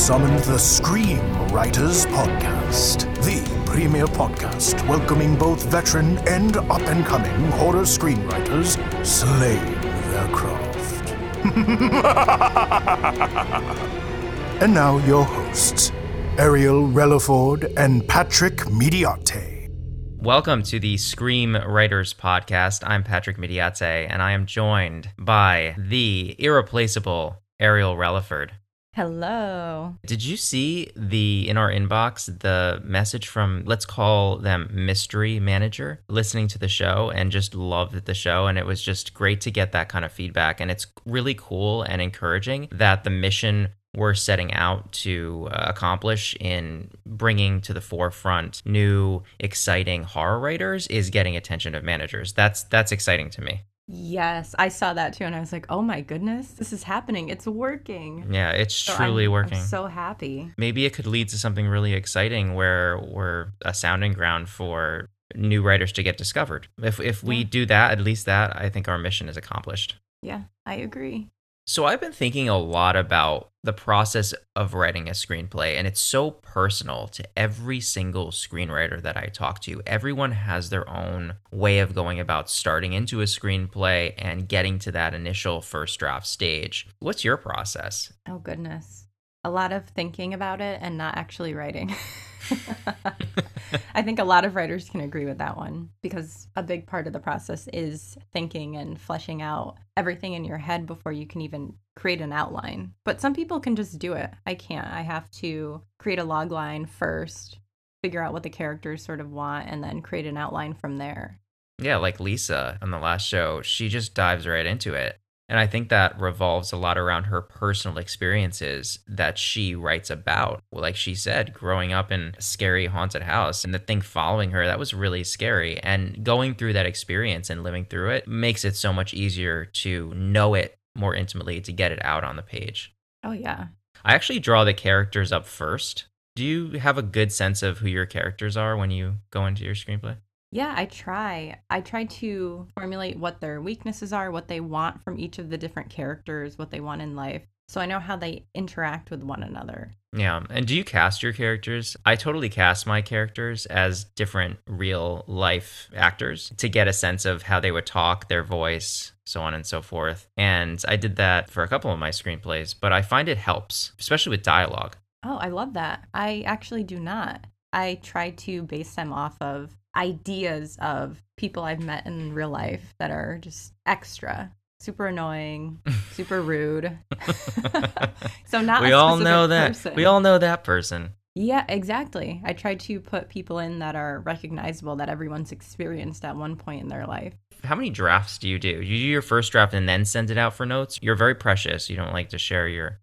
summoned the Scream Writers Podcast, the premier podcast welcoming both veteran and up and coming horror screenwriters slaying their craft. and now, your hosts, Ariel Relaford and Patrick Mediate. Welcome to the Scream Writers Podcast. I'm Patrick Mediate, and I am joined by the irreplaceable Ariel Relaford. Hello. Did you see the in our inbox the message from let's call them mystery manager listening to the show and just loved the show and it was just great to get that kind of feedback and it's really cool and encouraging that the mission we're setting out to uh, accomplish in bringing to the forefront new exciting horror writers is getting attention of managers. That's that's exciting to me. Yes, I saw that too, and I was like, "Oh my goodness, this is happening! It's working." Yeah, it's So truly I'm- working. I'm so happy. Maybe it could lead to something really exciting where we're a sounding ground for new writers to get discovered. If if we Yeah. do that, at least that, I think our mission is accomplished. Yeah, I agree. So I've been thinking a lot about the process of writing a screenplay and it's so personal to every single screenwriter that I talk to. Everyone has their own way of going about starting into a screenplay and getting to that initial first draft stage. What's your process? Oh goodness, a lot of thinking about it and not actually writing. I think a lot of writers can agree with that one because a big part of the process is thinking and fleshing out everything in your head before you can even create an outline. But some people can just do it. I can't. I have to create a log line first, figure out what the characters sort of want, and then create an outline from there. Yeah, like Lisa on the last show, she just dives right into it. And I think that revolves a lot around her personal experiences that she writes about. Like she said, growing up in a scary haunted house and the thing following her, that was really scary. And going through that experience and living through it makes it so much easier to know it more intimately to get it out on the page. Oh, yeah. I actually draw the characters up first. Do you have a good sense of who your characters are when you go into your screenplay? Yeah, I try. I try to formulate what their weaknesses are, what they want from each of the different characters, what they want in life. So I know how they interact with one another. Yeah. And do you cast your characters? I totally cast my characters as different real life actors to get a sense of how they would talk, their voice, so on and so forth. And I did that for a couple of my screenplays, but I find it helps, especially with dialogue. Oh, I love that. I actually do not. I try to base them off of ideas of people I've met in real life that are just extra, super annoying, super rude. so not we all know that. person. We all know that person. Yeah, exactly. I try to put people in that are recognizable that everyone's experienced at one point in their life. How many drafts do you do? You do your first draft and then send it out for notes? You're very precious. You don't like to share your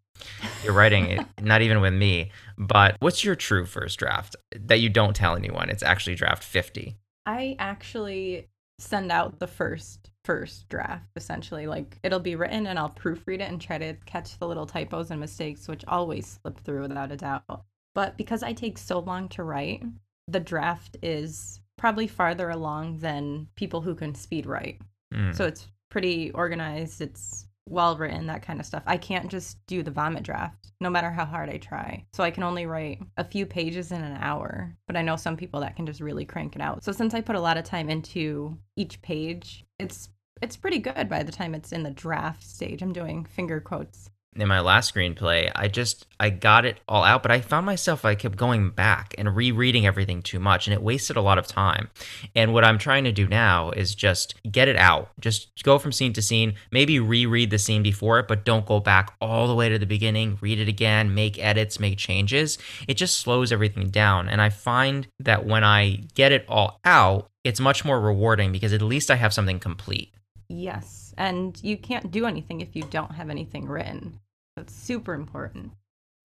your writing, not even with me. But what's your true first draft that you don't tell anyone? It's actually draft 50. I actually send out the first first draft essentially like it'll be written and I'll proofread it and try to catch the little typos and mistakes which always slip through without a doubt. But because I take so long to write, the draft is probably farther along than people who can speed write. Mm. So it's pretty organized, it's well written, that kind of stuff. I can't just do the vomit draft, no matter how hard I try. So I can only write a few pages in an hour, but I know some people that can just really crank it out. So since I put a lot of time into each page, it's it's pretty good by the time it's in the draft stage. I'm doing finger quotes. In my last screenplay, I just I got it all out, but I found myself I kept going back and rereading everything too much and it wasted a lot of time. And what I'm trying to do now is just get it out. Just go from scene to scene, maybe reread the scene before it, but don't go back all the way to the beginning, read it again, make edits, make changes. It just slows everything down. And I find that when I get it all out, it's much more rewarding because at least I have something complete. Yes. And you can't do anything if you don't have anything written. That's super important.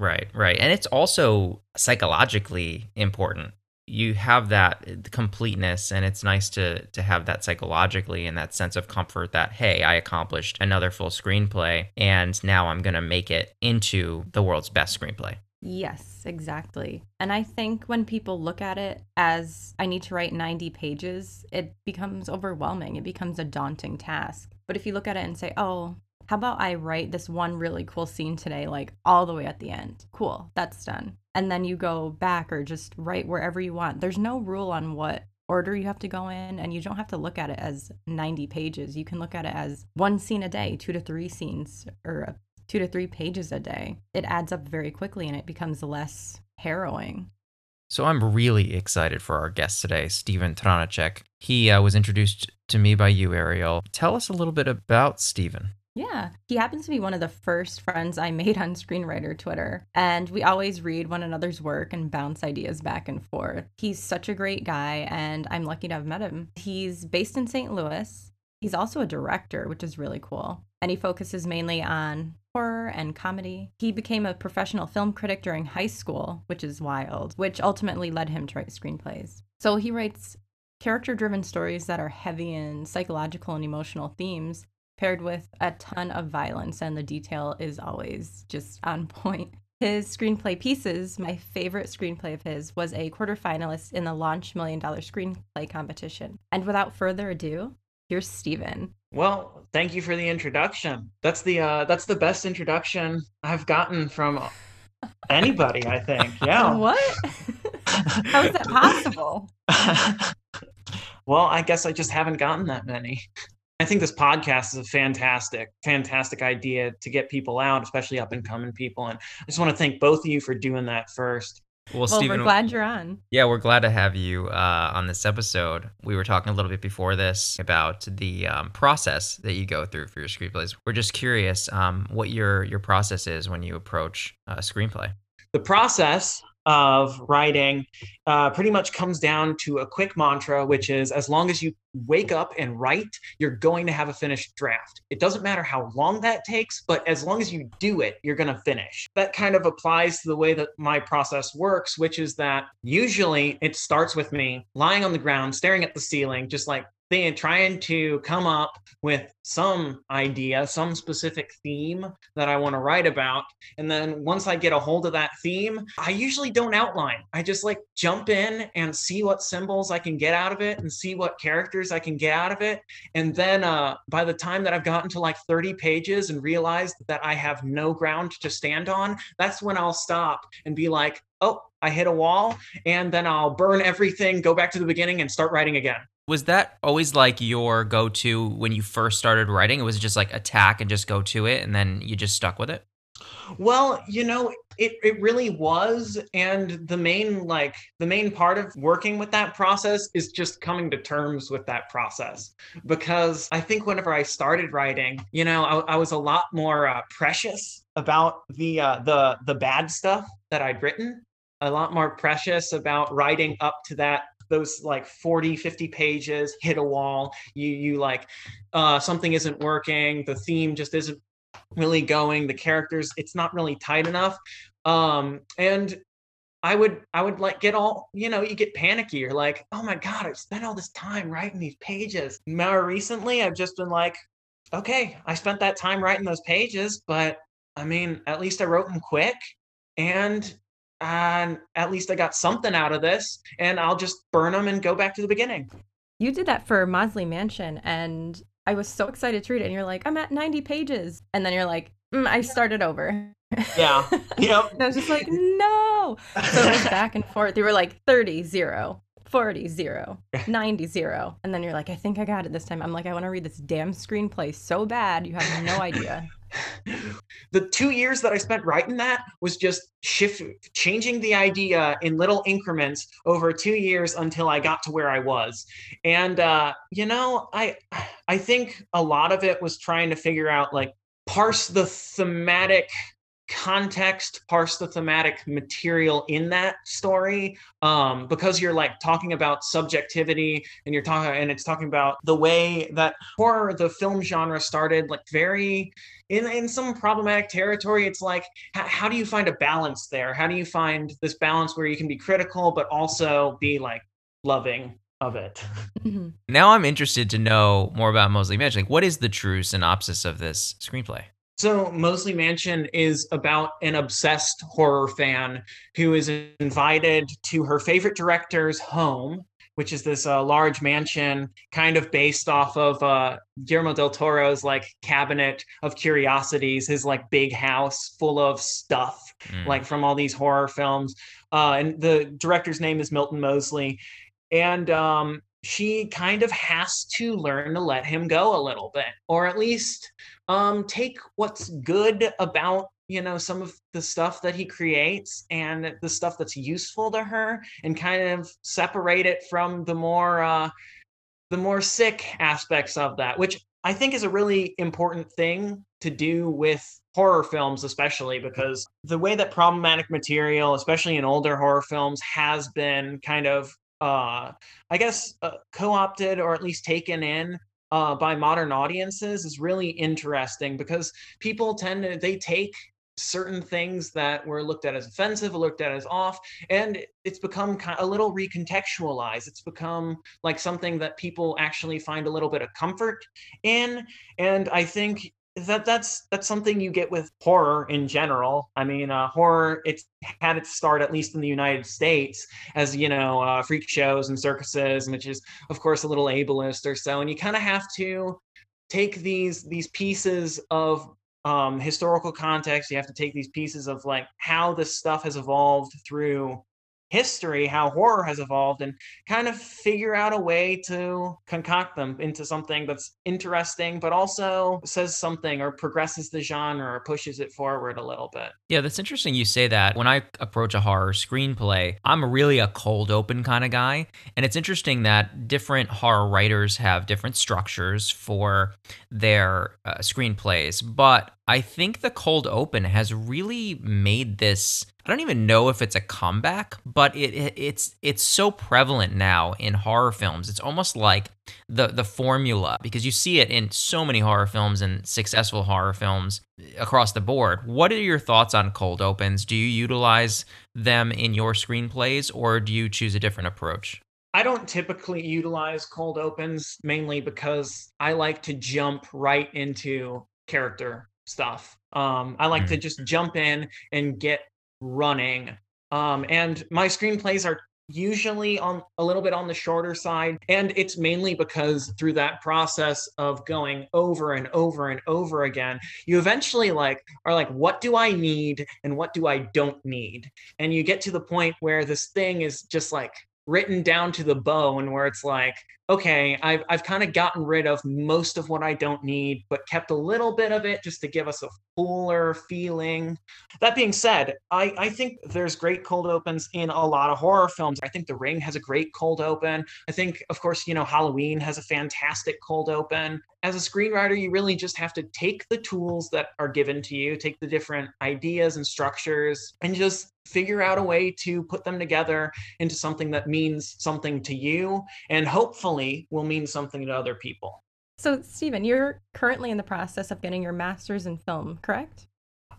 Right, right. And it's also psychologically important. You have that eh, completeness and it's nice to to have that psychologically and that sense of comfort that hey, I accomplished another full screenplay and now I'm going to make it into the world's best screenplay. Yes, exactly. And I think when people look at it as I need to write 90 pages, it becomes overwhelming. It becomes a daunting task. But if you look at it and say, oh, how about I write this one really cool scene today, like all the way at the end? Cool, that's done. And then you go back or just write wherever you want. There's no rule on what order you have to go in, and you don't have to look at it as 90 pages. You can look at it as one scene a day, two to three scenes, or two to three pages a day. It adds up very quickly and it becomes less harrowing. So I'm really excited for our guest today, Stephen Tronicek. He uh, was introduced to me by you, Ariel. Tell us a little bit about Stephen. Yeah, he happens to be one of the first friends I made on Screenwriter Twitter, and we always read one another's work and bounce ideas back and forth. He's such a great guy, and I'm lucky to have met him. He's based in St. Louis. He's also a director, which is really cool, and he focuses mainly on horror and comedy. He became a professional film critic during high school, which is wild, which ultimately led him to write screenplays. So he writes character driven stories that are heavy in psychological and emotional themes paired with a ton of violence, and the detail is always just on point. His screenplay pieces, my favorite screenplay of his, was a quarterfinalist in the Launch Million Dollar Screenplay Competition. And without further ado, here's Stephen. Well, thank you for the introduction. That's the uh, that's the best introduction I've gotten from anybody. I think. Yeah. what? How is that possible? well, I guess I just haven't gotten that many. I think this podcast is a fantastic, fantastic idea to get people out, especially up and coming people. And I just want to thank both of you for doing that first. Well, well we're glad you're on. Yeah, we're glad to have you uh, on this episode. We were talking a little bit before this about the um, process that you go through for your screenplays. We're just curious um, what your your process is when you approach a screenplay. The process of writing uh, pretty much comes down to a quick mantra, which is as long as you wake up and write, you're going to have a finished draft. It doesn't matter how long that takes, but as long as you do it, you're going to finish. That kind of applies to the way that my process works, which is that usually it starts with me lying on the ground, staring at the ceiling, just like they trying to come up with some idea, some specific theme that I want to write about. And then once I get a hold of that theme, I usually don't outline. I just like jump in and see what symbols I can get out of it and see what characters I can get out of it. And then uh, by the time that I've gotten to like 30 pages and realized that I have no ground to stand on, that's when I'll stop and be like, oh, I hit a wall, and then I'll burn everything, go back to the beginning, and start writing again. Was that always like your go to when you first started writing? It was just like attack and just go to it, and then you just stuck with it? Well, you know, it, it really was. And the main, like, the main part of working with that process is just coming to terms with that process. Because I think whenever I started writing, you know, I, I was a lot more uh, precious about the uh, the the bad stuff that I'd written a lot more precious about writing up to that those like 40 50 pages hit a wall. You you like uh something isn't working. The theme just isn't really going. The characters it's not really tight enough. Um and I would I would like get all you know you get panicky. You're like oh my god I've spent all this time writing these pages. More recently I've just been like okay I spent that time writing those pages but I mean at least I wrote them quick and and at least I got something out of this, and I'll just burn them and go back to the beginning. You did that for Mosley Mansion, and I was so excited to read it. And you're like, I'm at 90 pages, and then you're like, mm, I started over. Yeah. Yep. I was just like, no. So it was back and forth. They were like 30, 0, 40, 0, 90, 0. And then you're like, I think I got it this time. I'm like, I want to read this damn screenplay so bad. You have no idea the two years that I spent writing that was just shift changing the idea in little increments over two years until I got to where I was. And uh, you know, I I think a lot of it was trying to figure out like parse the thematic context parse the thematic material in that story um, because you're like talking about subjectivity and you're talking and it's talking about the way that horror the film genre started like very in, in some problematic territory it's like how, how do you find a balance there how do you find this balance where you can be critical but also be like loving of it. Mm-hmm. Now I'm interested to know more about Mosley Mansion. Like, what is the true synopsis of this screenplay? So, Mosley Mansion is about an obsessed horror fan who is invited to her favorite director's home, which is this uh, large mansion, kind of based off of uh, Guillermo del Toro's like cabinet of curiosities, his like big house full of stuff, mm. like from all these horror films. Uh, and the director's name is Milton Mosley. And um, she kind of has to learn to let him go a little bit, or at least um, take what's good about you know some of the stuff that he creates and the stuff that's useful to her, and kind of separate it from the more uh, the more sick aspects of that, which I think is a really important thing to do with horror films especially because the way that problematic material especially in older horror films has been kind of uh, I guess, uh, co-opted or at least taken in uh, by modern audiences is really interesting because people tend to they take certain things that were looked at as offensive, looked at as off, and it's become kind a little recontextualized. It's become like something that people actually find a little bit of comfort in, and I think that that's that's something you get with horror in general. I mean, uh, horror it's had its start at least in the United States as you know uh, freak shows and circuses, which is of course a little ableist or so. And you kind of have to take these these pieces of um, historical context. You have to take these pieces of like how this stuff has evolved through history, how horror has evolved, and kind of figure out a way to concoct them into something that's interesting, but also says something or progresses the genre or pushes it forward a little bit. Yeah, that's interesting you say that. When I approach a horror screenplay, I'm really a cold open kind of guy. And it's interesting that different horror writers have different structures for their uh, screenplays. But I think the cold open has really made this I don't even know if it's a comeback, but it, it, it's it's so prevalent now in horror films. It's almost like the the formula because you see it in so many horror films and successful horror films across the board. What are your thoughts on cold opens? Do you utilize them in your screenplays or do you choose a different approach? I don't typically utilize cold opens mainly because I like to jump right into character stuff. Um, I like mm-hmm. to just jump in and get running. Um, and my screenplays are usually on a little bit on the shorter side and it's mainly because through that process of going over and over and over again you eventually like are like what do i need and what do i don't need and you get to the point where this thing is just like written down to the bone where it's like okay, I've, I've kind of gotten rid of most of what I don't need, but kept a little bit of it just to give us a fuller feeling. That being said, I, I think there's great cold opens in a lot of horror films. I think The Ring has a great cold open. I think, of course, you know, Halloween has a fantastic cold open. As a screenwriter, you really just have to take the tools that are given to you, take the different ideas and structures, and just figure out a way to put them together into something that means something to you and hopefully will mean something to other people. So, Stephen, you're currently in the process of getting your master's in film, correct?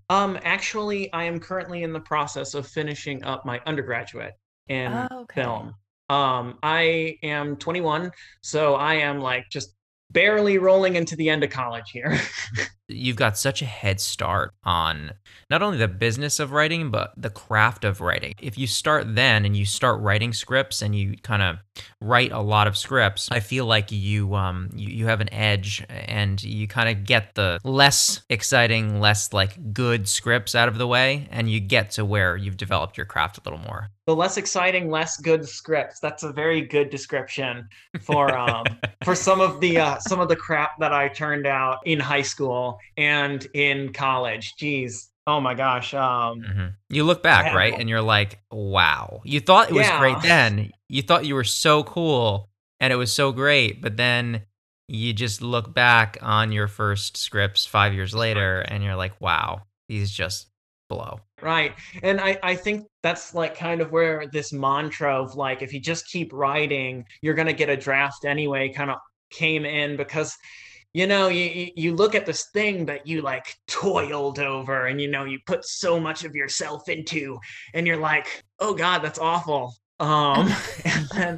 Um, actually, I am currently in the process of finishing up my undergraduate in oh, okay. film. Um, I am 21, so I am like just barely rolling into the end of college here. You've got such a head start on not only the business of writing, but the craft of writing. If you start then and you start writing scripts and you kind of write a lot of scripts, I feel like you um you, you have an edge and you kind of get the less exciting, less like good scripts out of the way, and you get to where you've developed your craft a little more the less exciting, less good scripts. That's a very good description for um, for some of the uh, some of the crap that I turned out in high school and in college. Jeez, oh my gosh. Um, mm-hmm. You look back, right, and you're like, wow. You thought it was yeah. great then. You thought you were so cool and it was so great, but then you just look back on your first scripts five years later, and you're like, wow, these just blow. Right. And I, I think that's like kind of where this mantra of like, if you just keep writing, you're going to get a draft anyway kind of came in because you know you you look at this thing that you like toiled over and you know you put so much of yourself into and you're like oh god that's awful um and then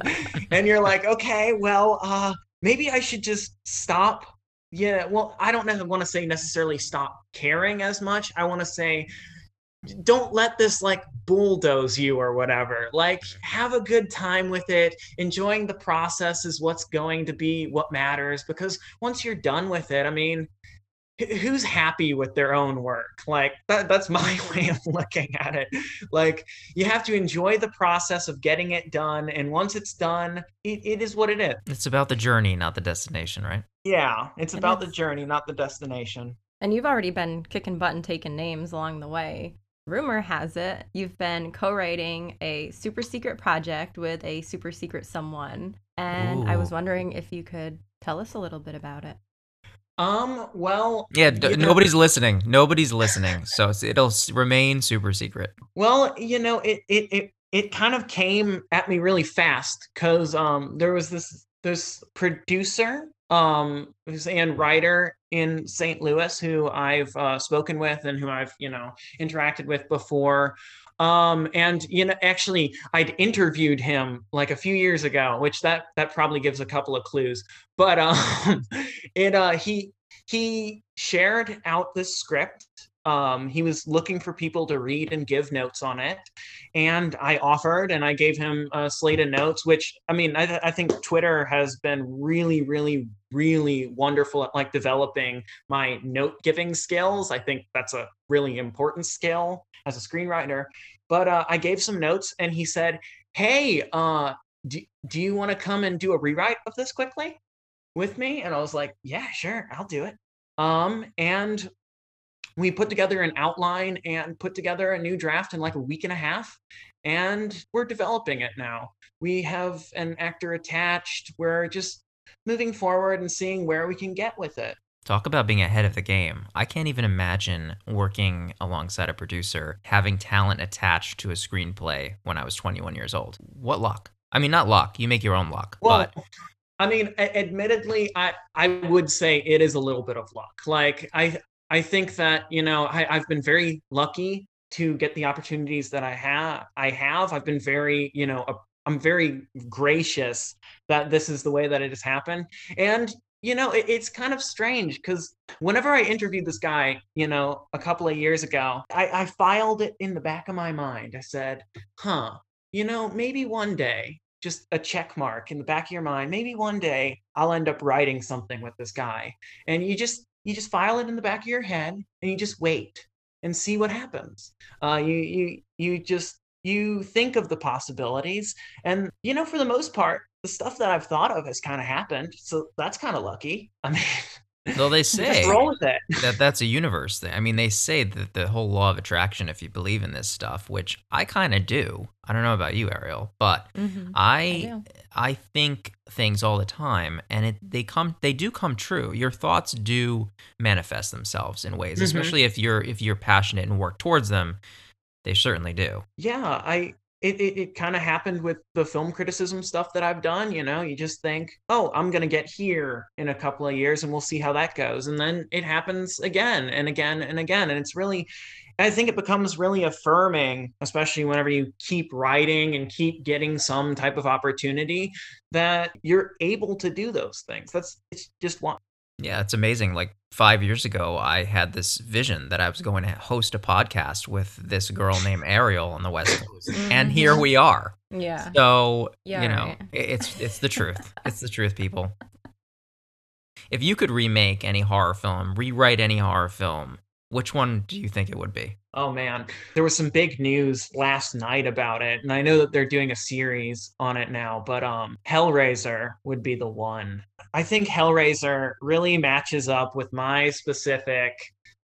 and you're like okay well uh maybe i should just stop yeah, well, I don't want to say necessarily stop caring as much. I want to say don't let this like bulldoze you or whatever. Like have a good time with it. Enjoying the process is what's going to be what matters because once you're done with it, I mean, who's happy with their own work like that, that's my way of looking at it like you have to enjoy the process of getting it done and once it's done it, it is what it is it's about the journey not the destination right yeah it's it about is. the journey not the destination and you've already been kicking butt and taking names along the way rumor has it you've been co-writing a super secret project with a super secret someone and Ooh. i was wondering if you could tell us a little bit about it um. Well. Yeah. D- nobody's know, listening. Nobody's listening. So it'll remain super secret. Well, you know, it it it it kind of came at me really fast because um there was this this producer um and writer in St. Louis who I've uh, spoken with and who I've you know interacted with before um and you know actually i'd interviewed him like a few years ago which that that probably gives a couple of clues but um it uh he he shared out this script um, he was looking for people to read and give notes on it. And I offered and I gave him a slate of notes, which I mean, I, I think Twitter has been really, really, really wonderful at like developing my note giving skills. I think that's a really important skill as a screenwriter. But uh, I gave some notes and he said, Hey, uh, do, do you want to come and do a rewrite of this quickly with me? And I was like, Yeah, sure, I'll do it. Um, and we put together an outline and put together a new draft in like a week and a half and we're developing it now we have an actor attached we're just moving forward and seeing where we can get with it Talk about being ahead of the game. I can't even imagine working alongside a producer, having talent attached to a screenplay when I was 21 years old. What luck? I mean, not luck. You make your own luck. Well, but I mean, admittedly, I I would say it is a little bit of luck. Like I I think that you know I, I've been very lucky to get the opportunities that I have. I have. I've been very you know I'm very gracious that this is the way that it has happened. And you know it, it's kind of strange because whenever I interviewed this guy, you know, a couple of years ago, I, I filed it in the back of my mind. I said, "Huh, you know, maybe one day." Just a check mark in the back of your mind. Maybe one day I'll end up writing something with this guy. And you just you just file it in the back of your head and you just wait and see what happens. Uh, you you you just you think of the possibilities, and you know for the most part, the stuff that I've thought of has kind of happened. So that's kind of lucky. I mean. Though they say that that's a universe thing. I mean, they say that the whole law of attraction, if you believe in this stuff, which I kind of do. I don't know about you, Ariel, but mm-hmm. I I, I, think things all the time, and it they come they do come true. Your thoughts do manifest themselves in ways, mm-hmm. especially if you're if you're passionate and work towards them. They certainly do. Yeah, I it, it, it kind of happened with the film criticism stuff that I've done. You know, you just think, oh, I'm going to get here in a couple of years and we'll see how that goes. And then it happens again and again and again. And it's really, I think it becomes really affirming, especially whenever you keep writing and keep getting some type of opportunity that you're able to do those things. That's it's just one. Yeah, it's amazing. Like five years ago, I had this vision that I was going to host a podcast with this girl named Ariel on the West Coast, mm-hmm. and here we are. Yeah. So yeah, you know, right. it's it's the truth. it's the truth, people. If you could remake any horror film, rewrite any horror film, which one do you think it would be? Oh man, there was some big news last night about it, and I know that they're doing a series on it now. But um, Hellraiser would be the one. I think Hellraiser really matches up with my specific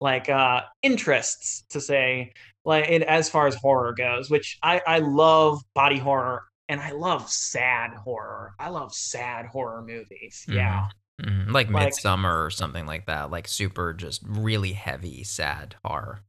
like uh interests to say like it, as far as horror goes, which I I love body horror and I love sad horror. I love sad horror movies. Mm-hmm. Yeah. Mm-hmm. Like, like Midsommar or something like that, like super just really heavy, sad horror.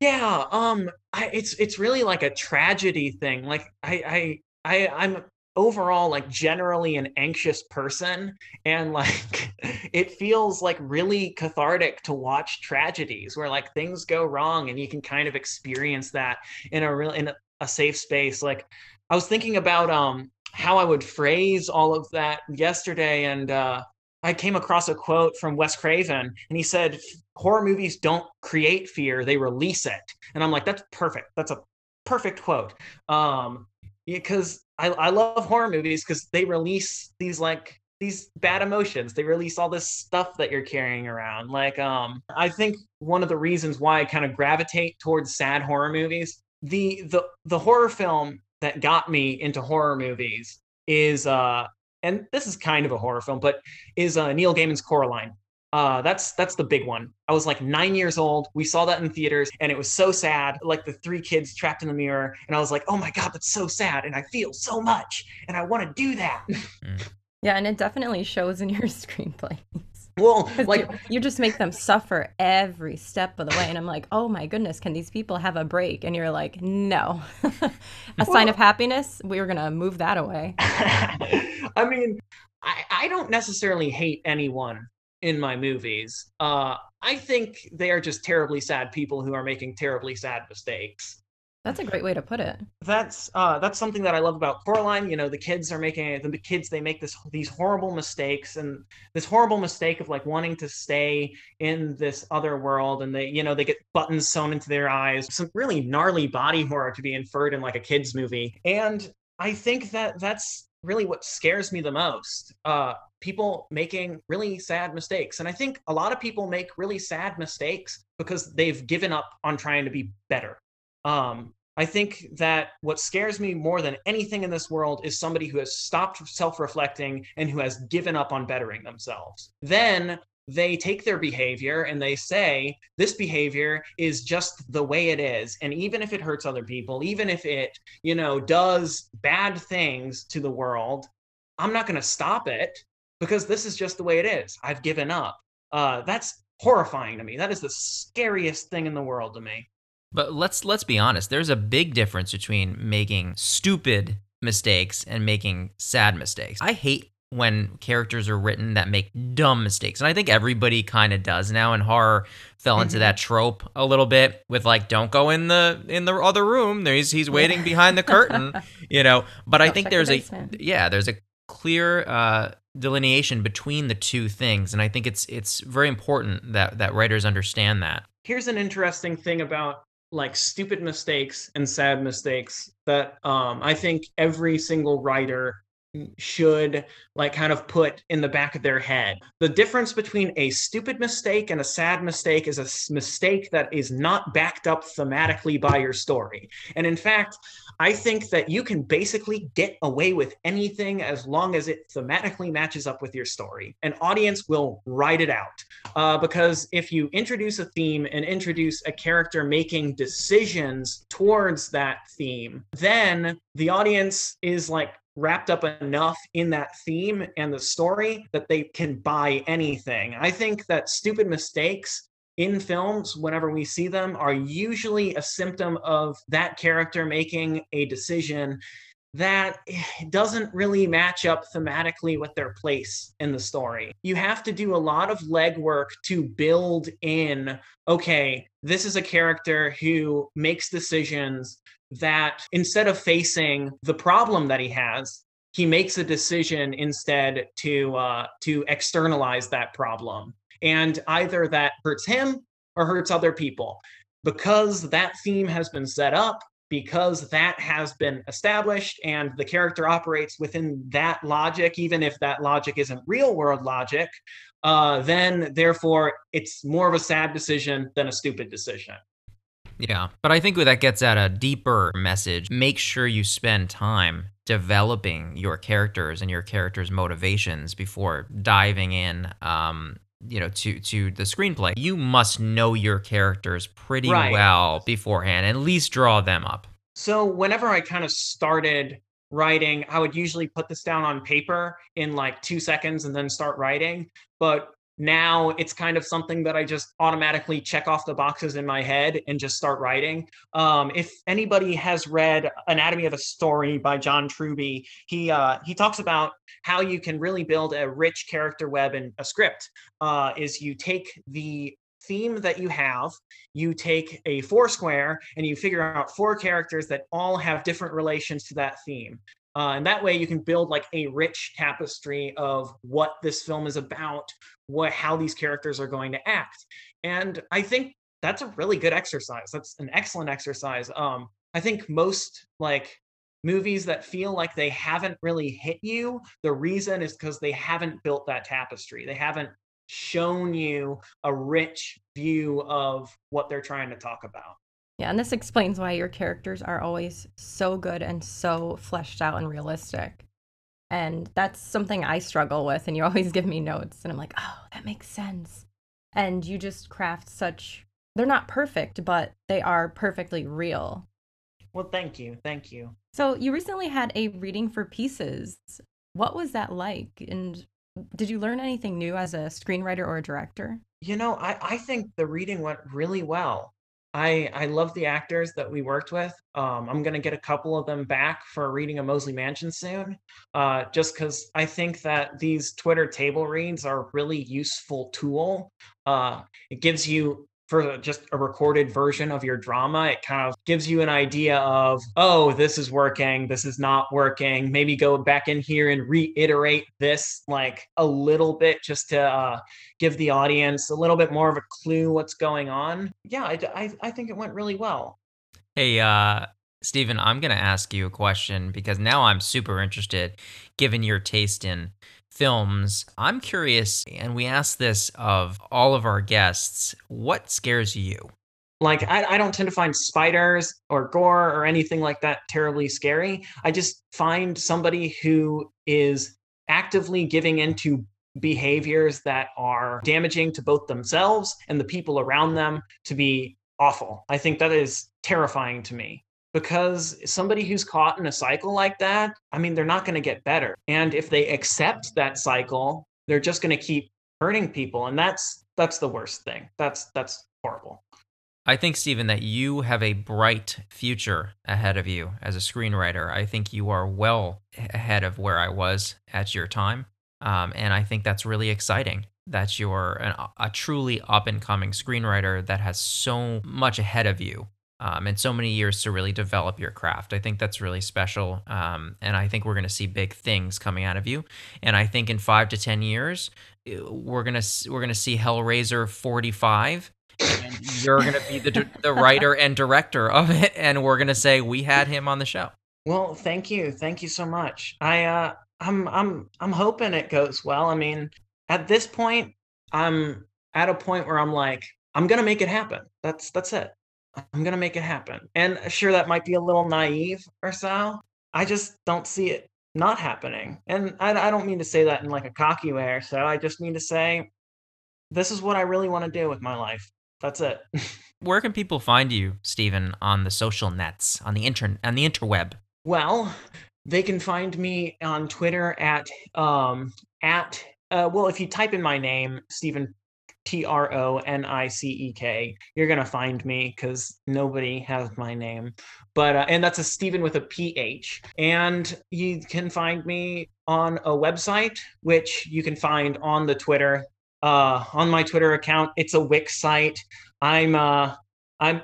Yeah, um, I, it's it's really like a tragedy thing. Like I I I I'm overall like generally an anxious person and like it feels like really cathartic to watch tragedies where like things go wrong and you can kind of experience that in a real in a, a safe space like i was thinking about um how i would phrase all of that yesterday and uh I came across a quote from Wes Craven, and he said, "Horror movies don't create fear; they release it." And I'm like, "That's perfect. That's a perfect quote." Um, because I, I love horror movies because they release these like these bad emotions. They release all this stuff that you're carrying around. Like, um, I think one of the reasons why I kind of gravitate towards sad horror movies, the the the horror film that got me into horror movies is uh and this is kind of a horror film, but is uh, Neil Gaiman's Coraline. Uh, that's that's the big one. I was like nine years old. We saw that in theaters, and it was so sad. Like the three kids trapped in the mirror, and I was like, "Oh my god, that's so sad!" And I feel so much, and I want to do that. Yeah, and it definitely shows in your screenplays. Well, like you, just make them suffer every step of the way, and I'm like, oh my goodness, can these people have a break? And you're like, no. a sign of happiness, We are gonna move that away. I mean, I, I don't necessarily hate anyone in my movies. Uh, I think they are just terribly sad people who are making terribly sad mistakes. That's a great way to put it. That's uh, that's something that I love about Coraline. You know, the kids are making the kids they make this these horrible mistakes and this horrible mistake of like wanting to stay in this other world, and they you know they get buttons sewn into their eyes. Some really gnarly body horror to be inferred in like a kids movie, and I think that that's really what scares me the most. Uh, people making really sad mistakes, and I think a lot of people make really sad mistakes because they've given up on trying to be better um, I think that what scares me more than anything in this world is somebody who has stopped self reflecting and who has given up on bettering themselves. Then they take their behavior and they say, this behavior is just the way it is. And even if it hurts other people, even if it, you know, does bad things to the world, I'm not going to stop it because this is just the way it is. I've given up. Uh, that's horrifying to me. That is the scariest thing in the world to me. But let's let's be honest. There's a big difference between making stupid mistakes and making sad mistakes. I hate when characters are written that make dumb mistakes. And I think everybody kind of does now and horror fell into mm-hmm. that trope a little bit with like don't go in the in the other room. There's he's waiting behind the curtain, you know. But don't I think there's the a yeah, there's a clear uh delineation between the two things and I think it's it's very important that that writers understand that. Here's an interesting thing about like stupid mistakes and sad mistakes that um, I think every single writer should like kind of put in the back of their head. The difference between a stupid mistake and a sad mistake is a mistake that is not backed up thematically by your story. And in fact, I think that you can basically get away with anything as long as it thematically matches up with your story. An audience will write it out. Uh, because if you introduce a theme and introduce a character making decisions towards that theme, then the audience is like wrapped up enough in that theme and the story that they can buy anything. I think that stupid mistakes in films, whenever we see them, are usually a symptom of that character making a decision that doesn't really match up thematically with their place in the story. You have to do a lot of legwork to build in okay, this is a character who makes decisions that instead of facing the problem that he has, he makes a decision instead to uh, to externalize that problem, and either that hurts him or hurts other people. Because that theme has been set up, because that has been established, and the character operates within that logic, even if that logic isn't real world logic, uh, then therefore it's more of a sad decision than a stupid decision. Yeah, but I think that gets at a deeper message. Make sure you spend time developing your characters and your characters' motivations before diving in. Um, you know, to to the screenplay. You must know your characters pretty right. well beforehand, and at least draw them up. So whenever I kind of started writing, I would usually put this down on paper in like two seconds and then start writing. But now it's kind of something that I just automatically check off the boxes in my head and just start writing. Um, if anybody has read Anatomy of a Story by John Truby, he uh, he talks about how you can really build a rich character web in a script. Uh, is you take the theme that you have, you take a four square and you figure out four characters that all have different relations to that theme. Uh, and that way you can build like a rich tapestry of what this film is about, what how these characters are going to act. And I think that's a really good exercise. That's an excellent exercise. Um, I think most like movies that feel like they haven't really hit you, the reason is because they haven't built that tapestry. They haven't shown you a rich view of what they're trying to talk about. Yeah, and this explains why your characters are always so good and so fleshed out and realistic. And that's something I struggle with. And you always give me notes, and I'm like, oh, that makes sense. And you just craft such, they're not perfect, but they are perfectly real. Well, thank you. Thank you. So you recently had a reading for pieces. What was that like? And did you learn anything new as a screenwriter or a director? You know, I, I think the reading went really well. I I love the actors that we worked with. Um, I'm gonna get a couple of them back for a reading of Mosley Mansion soon, uh, just because I think that these Twitter table reads are a really useful tool. Uh, it gives you for just a recorded version of your drama, it kind of gives you an idea of, oh, this is working, this is not working. Maybe go back in here and reiterate this like a little bit just to uh, give the audience a little bit more of a clue what's going on. Yeah, I, I, I think it went really well. Hey, uh, Stephen, I'm going to ask you a question because now I'm super interested, given your taste in films. I'm curious, and we ask this of all of our guests what scares you? Like, I, I don't tend to find spiders or gore or anything like that terribly scary. I just find somebody who is actively giving into behaviors that are damaging to both themselves and the people around them to be awful. I think that is terrifying to me because somebody who's caught in a cycle like that, I mean, they're not going to get better. And if they accept that cycle, they're just going to keep hurting people and that's that's the worst thing. That's that's horrible. I think Stephen that you have a bright future ahead of you as a screenwriter. I think you are well ahead of where I was at your time. Um, and I think that's really exciting that you're an, a truly up and coming screenwriter that has so much ahead of you um, and so many years to really develop your craft. I think that's really special. Um, and I think we're going to see big things coming out of you. And I think in five to 10 years, uh, we're going to, we're going to see Hellraiser 45 and you're going to be the, the writer and director of it. And we're going to say, we had him on the show. Well, thank you. Thank you so much. I, uh, I'm, I'm, I'm hoping it goes well. I mean, at this point, I'm at a point where I'm like, I'm going to make it happen. That's, that's it. I'm gonna make it happen. And sure, that might be a little naive or so. I just don't see it not happening. And I, I don't mean to say that in like a cocky way or so. I just mean to say, this is what I really want to do with my life. That's it. Where can people find you, Stephen, on the social nets, on the internet, on the interweb? Well, they can find me on Twitter at um at uh, well, if you type in my name, Stephen T R O N I C E K. You're gonna find me because nobody has my name, but uh, and that's a Stephen with a P H. And you can find me on a website, which you can find on the Twitter. Uh, on my Twitter account, it's a Wix site. I'm uh, I'm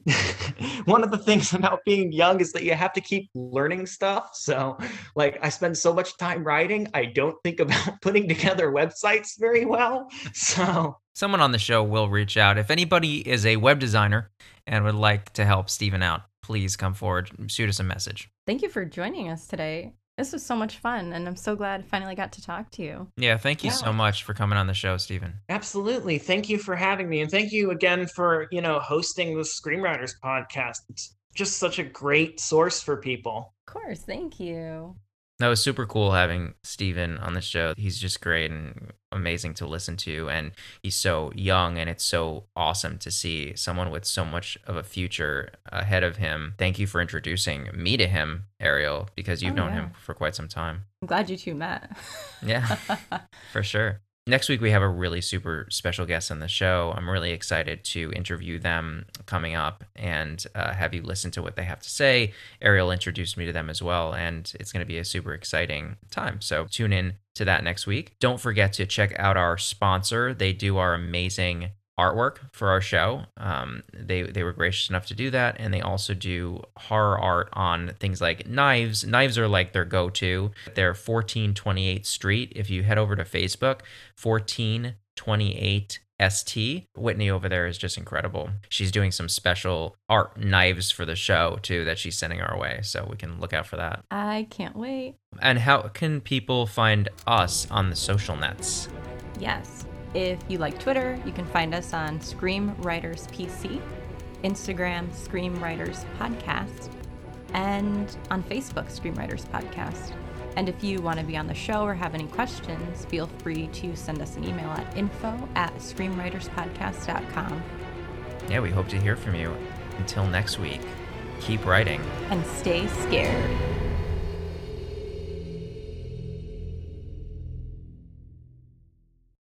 one of the things about being young is that you have to keep learning stuff. So, like, I spend so much time writing, I don't think about putting together websites very well. So, someone on the show will reach out. If anybody is a web designer and would like to help Stephen out, please come forward, shoot us a message. Thank you for joining us today. This was so much fun, and I'm so glad I finally got to talk to you. Yeah, thank you Yeah. so much for coming on the show, Stephen. absolutely. Thank you for having me. And thank you again for, you know, hosting the Screenwriters podcast. It's just such a great source for people. Of course, thank you. That was super cool having Stephen on the show. He's just great and amazing to listen to. And he's so young, and it's so awesome to see someone with so much of a future ahead of him. Thank you for introducing me to him, Ariel, because you've Oh, known yeah. him for quite some time. I'm glad you two met. Yeah, for sure. Next week, we have a really super special guest on the show. I'm really excited to interview them coming up and uh, have you listen to what they have to say. Ariel introduced me to them as well, and it's going to be a super exciting time. So tune in to that next week. Don't forget to check out our sponsor. They do our amazing artwork for our show. Um, they they were gracious enough to do that, and they also do horror art on things like knives. Knives are like their go-to. They're 1428 Street. If you head over to Facebook, 1428 ST. Whitney over there is just incredible. She's doing some special art knives for the show too that she's sending our way, so we can look out for that. I can't wait. And how can people find us on the social nets? Yes. If you like Twitter, you can find us on Scream Writers PC, Instagram Scream Writers Podcast, and on Facebook Scream Writers Podcast. And if you want to be on the show or have any questions, feel free to send us an email at info at screamwriterspodcast.com. Yeah, we hope to hear from you. Until next week, keep writing. And stay scared.